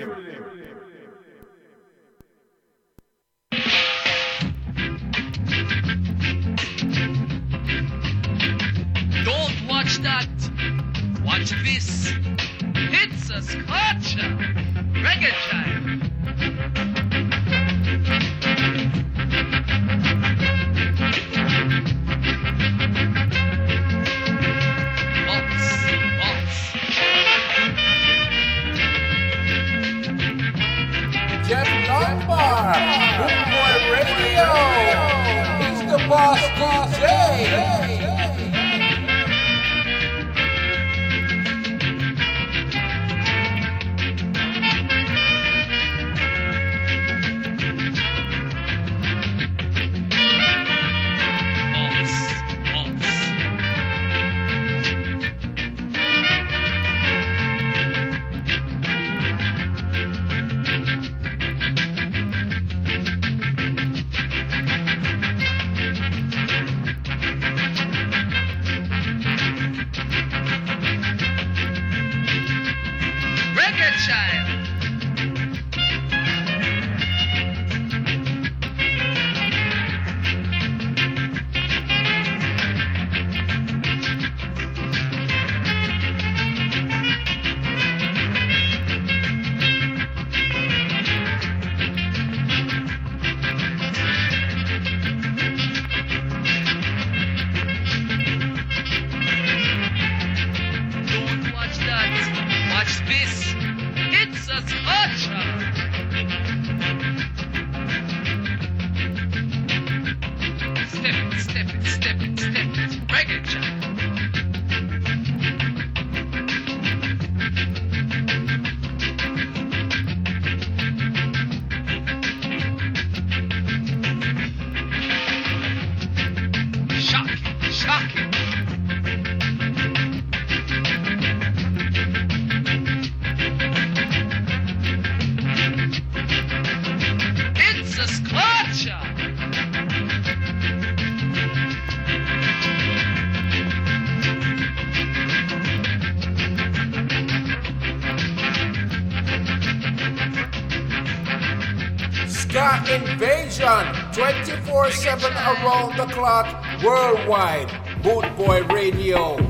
Speaker 30: The
Speaker 2: clock worldwide. Boot Boy Radio.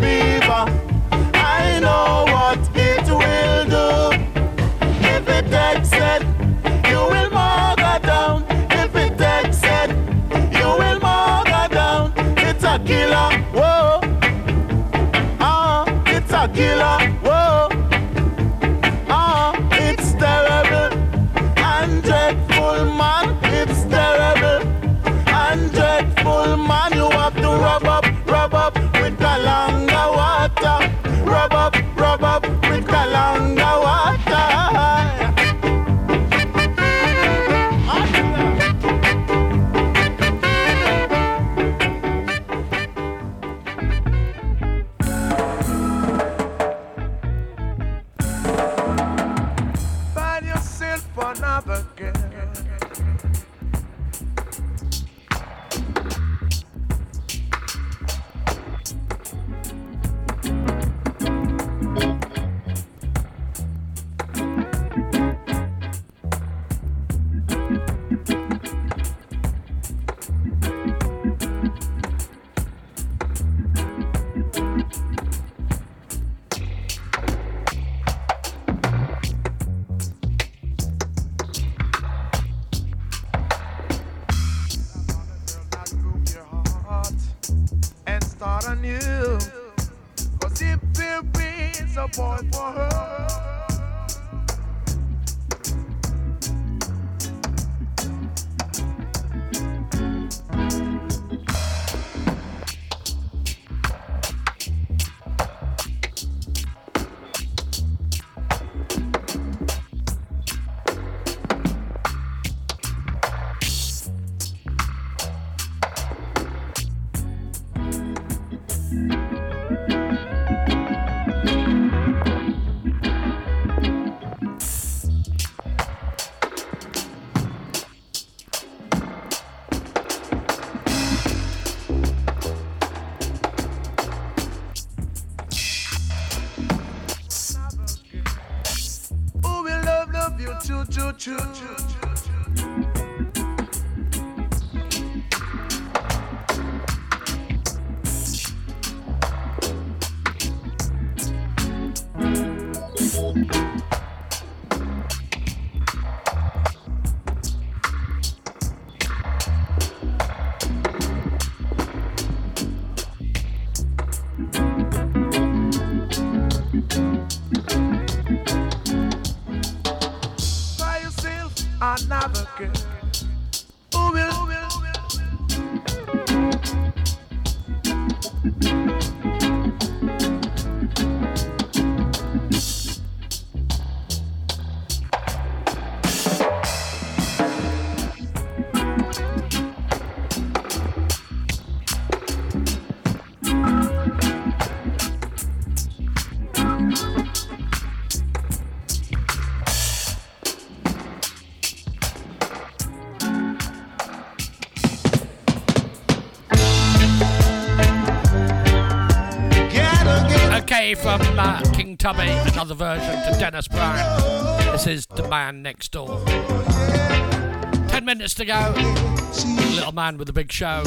Speaker 14: Fever. Tubby, another version to Dennis Brown. This is The Man Next Door. Ten minutes to go. Little man with a big show.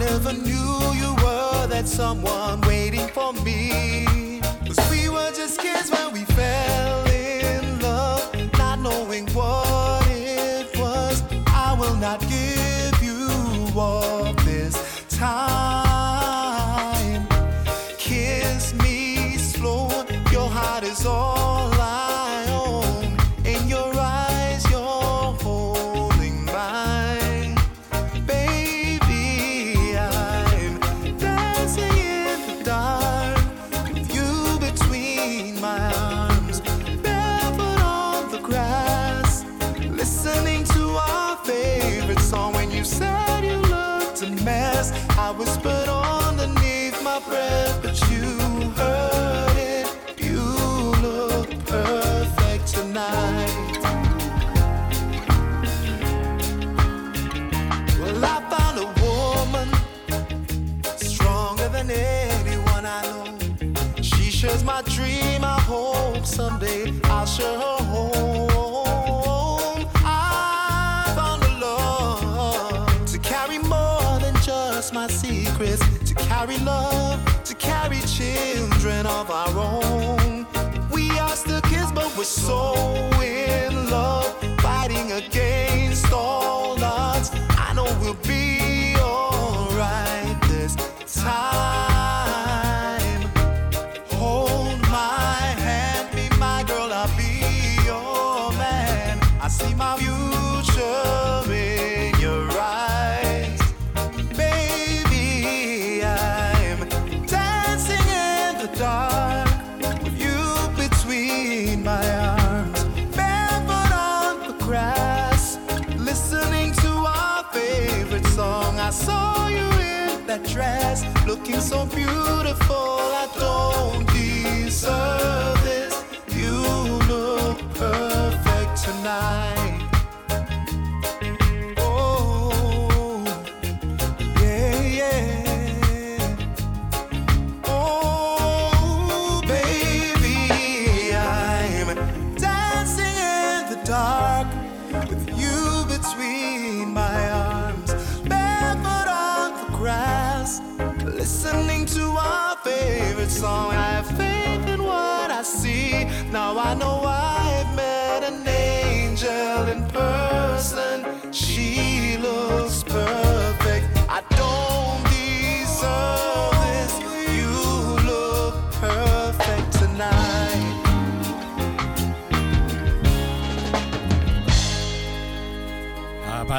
Speaker 31: never knew you were
Speaker 14: that someone waiting for me. Cause we were just kids when we fell in love, not knowing what it was. I will not give you all this time. Kiss me slow, your heart is all.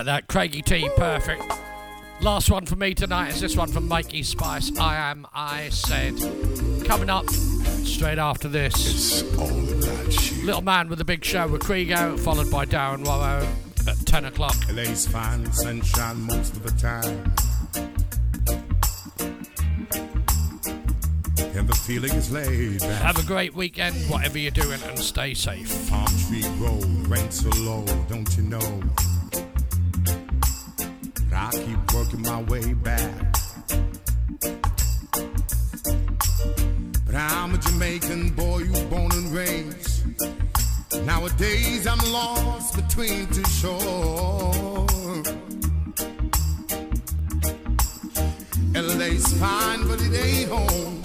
Speaker 4: About that? Craigie T, perfect. Last one for me tonight is this one from Mikey Spice. I am, I said. Coming up straight after this. It's all about you. Little Man with the Big Show with Kriego, followed by Darren Warrow at 10 o'clock.
Speaker 28: LA's fine, sunshine most of the time. And the feeling is laid back.
Speaker 4: Have a great weekend, whatever you're doing, and stay safe.
Speaker 28: Palm tree grove, rent so low, don't you know? I keep working my way back. But I'm a Jamaican boy, you born and raised. Nowadays I'm lost between two shores. LA's fine, but it ain't home.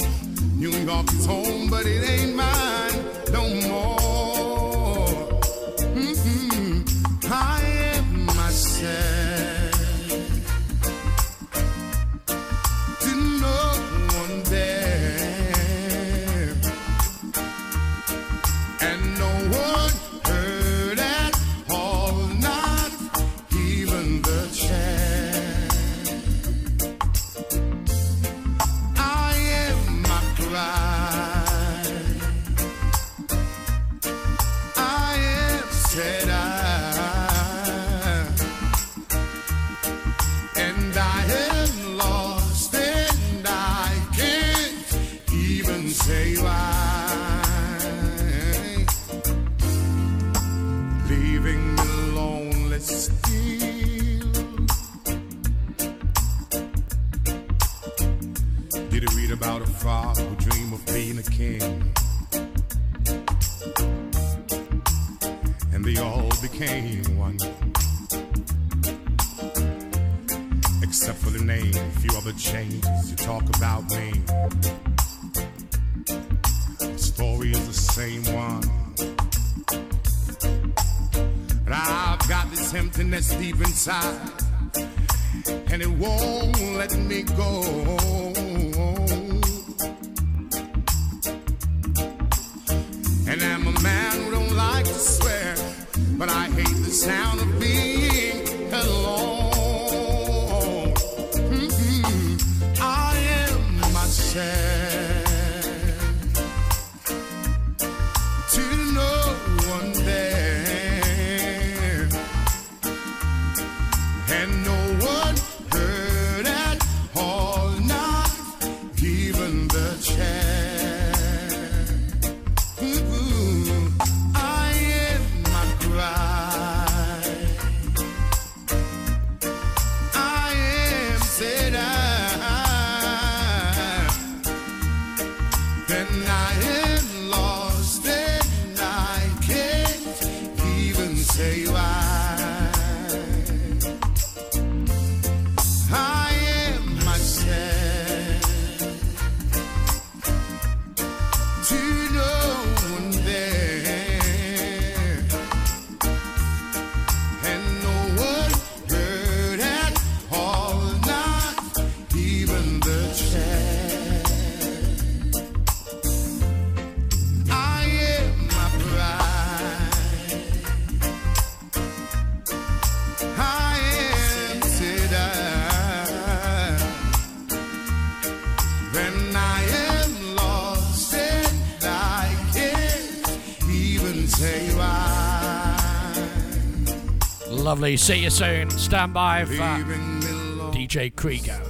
Speaker 28: New York is home, but it ain't mine no more. outside.
Speaker 4: lovely. See you soon. Stand by for DJ Krieger.